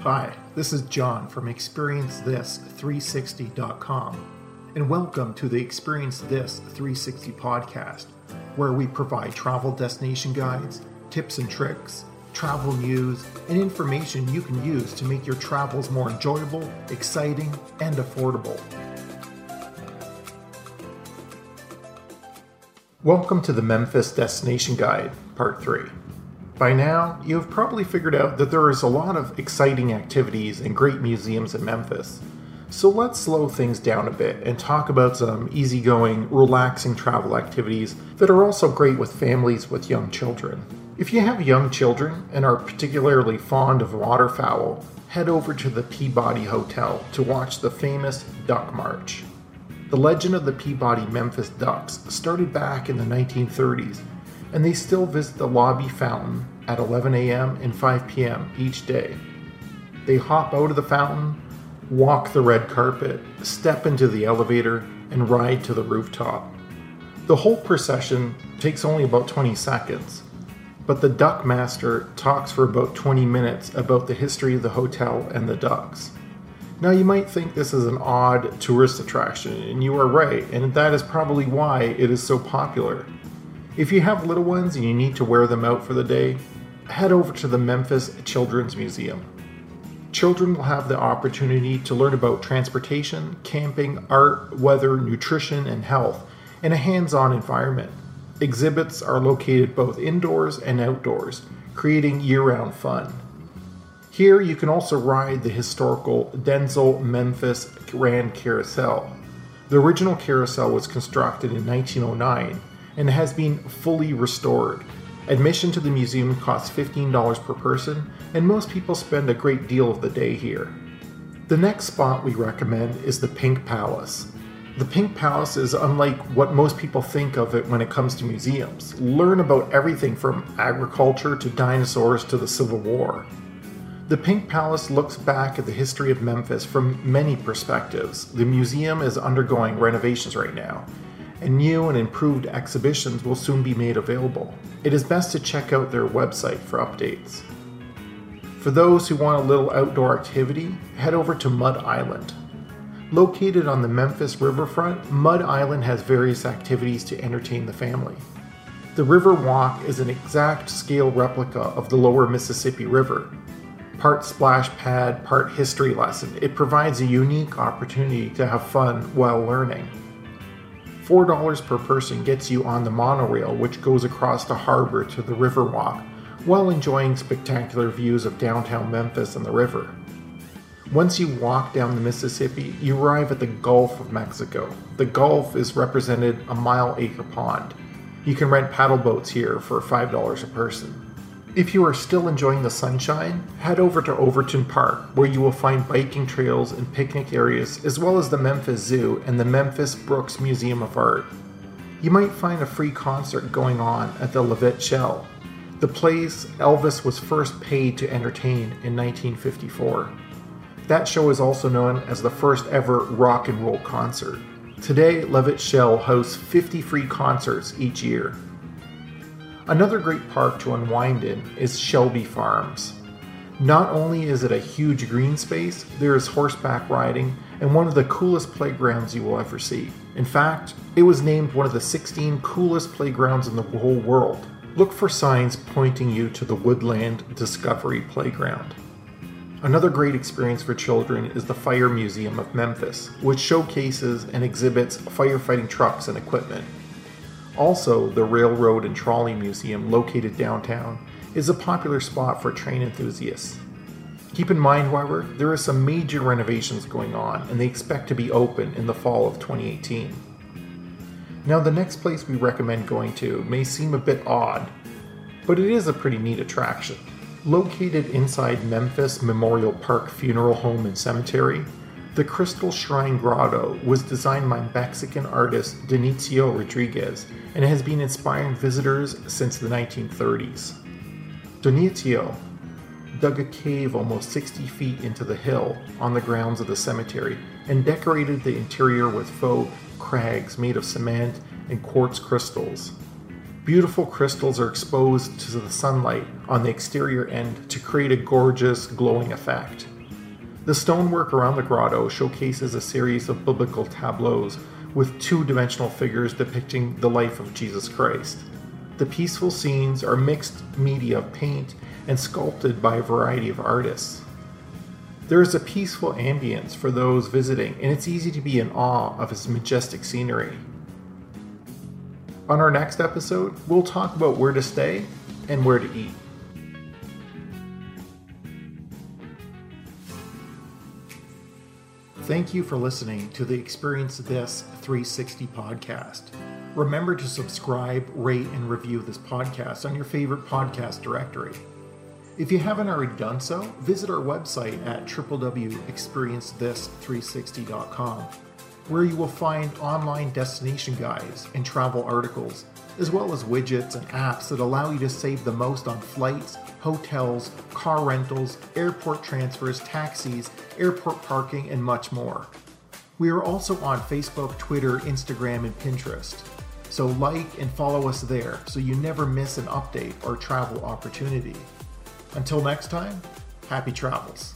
Hi, this is John from ExperienceThis360.com, and welcome to the Experience This 360 podcast, where we provide travel destination guides, tips and tricks, travel news, and information you can use to make your travels more enjoyable, exciting, and affordable. Welcome to the Memphis Destination Guide, Part 3. By now, you have probably figured out that there is a lot of exciting activities and great museums in Memphis. So let's slow things down a bit and talk about some easygoing, relaxing travel activities that are also great with families with young children. If you have young children and are particularly fond of waterfowl, head over to the Peabody Hotel to watch the famous Duck March. The legend of the Peabody Memphis Ducks started back in the 1930s and they still visit the lobby fountain at 11 a.m. and 5 p.m. each day. They hop out of the fountain, walk the red carpet, step into the elevator, and ride to the rooftop. The whole procession takes only about 20 seconds, but the duck master talks for about 20 minutes about the history of the hotel and the ducks. Now, you might think this is an odd tourist attraction, and you are right, and that is probably why it is so popular. If you have little ones and you need to wear them out for the day, head over to the Memphis Children's Museum. Children will have the opportunity to learn about transportation, camping, art, weather, nutrition, and health in a hands on environment. Exhibits are located both indoors and outdoors, creating year round fun. Here you can also ride the historical Dentzel Memphis Grand Carousel. The original carousel was constructed in 1909 and has been fully restored. Admission to the museum costs $15 per person, and most people spend a great deal of the day here. The next spot we recommend is the Pink Palace. The Pink Palace is unlike what most people think of it when it comes to museums. Learn about everything from agriculture to dinosaurs to the Civil War. The Pink Palace looks back at the history of Memphis from many perspectives. The museum is undergoing renovations right now, and new and improved exhibitions will soon be made available. It is best to check out their website for updates. For those who want a little outdoor activity, head over to Mud Island. Located on the Memphis riverfront, Mud Island has various activities to entertain the family. The River Walk is an exact scale replica of the lower Mississippi River. Part splash pad, part history lesson, it provides a unique opportunity to have fun while learning. $4 per person gets you on the monorail, which goes across the harbor to the Riverwalk, while enjoying spectacular views of downtown Memphis and the river. Once you walk down the Mississippi, you arrive at the Gulf of Mexico. The Gulf is represented a mile acre pond. You can rent paddle boats here for $5 a person. If you are still enjoying the sunshine, head over to Overton Park, where you will find biking trails and picnic areas, as well as the Memphis Zoo and the Memphis Brooks Museum of Art. You might find a free concert going on at the Levitt Shell, the place Elvis was first paid to entertain in 1954. That show is also known as the first ever rock and roll concert. Today, Levitt Shell hosts 50 free concerts each year. Another great park to unwind in is Shelby Farms. Not only is it a huge green space, there is horseback riding and one of the coolest playgrounds you will ever see. In fact, it was named one of the 16 coolest playgrounds in the whole world. Look for signs pointing you to the Woodland Discovery Playground. Another great experience for children is the Fire Museum of Memphis, which showcases and exhibits firefighting trucks and equipment. Also, the Railroad and Trolley Museum, located downtown, is a popular spot for train enthusiasts. Keep in mind, however, there are some major renovations going on, and they expect to be open in the fall of 2018. Now, the next place we recommend going to may seem a bit odd, but it is a pretty neat attraction. Located inside Memphis Memorial Park Funeral Home and Cemetery, the Crystal Shrine Grotto was designed by Mexican artist Dionisio Rodriguez and has been inspiring visitors since the 1930s. Dionisio dug a cave almost 60 feet into the hill on the grounds of the cemetery and decorated the interior with faux crags made of cement and quartz crystals. Beautiful crystals are exposed to the sunlight on the exterior end to create a gorgeous, glowing effect. The stonework around the grotto showcases a series of biblical tableaus with two dimensional figures depicting the life of Jesus Christ. The peaceful scenes are mixed media of paint and sculpted by a variety of artists. There is a peaceful ambience for those visiting, and it's easy to be in awe of its majestic scenery. On our next episode, we'll talk about where to stay and where to eat. Thank you for listening to the Experience This 360 podcast. Remember to subscribe, rate, and review this podcast on your favorite podcast directory. If you haven't already done so, visit our website at www.experiencethis360.com, where you will find online destination guides and travel articles, as well as widgets and apps that allow you to save the most on flights, hotels, car rentals, airport transfers, taxis, airport parking, and much more. We are also on Facebook, Twitter, Instagram, and Pinterest. So like and follow us there so you never miss an update or travel opportunity. Until next time, happy travels.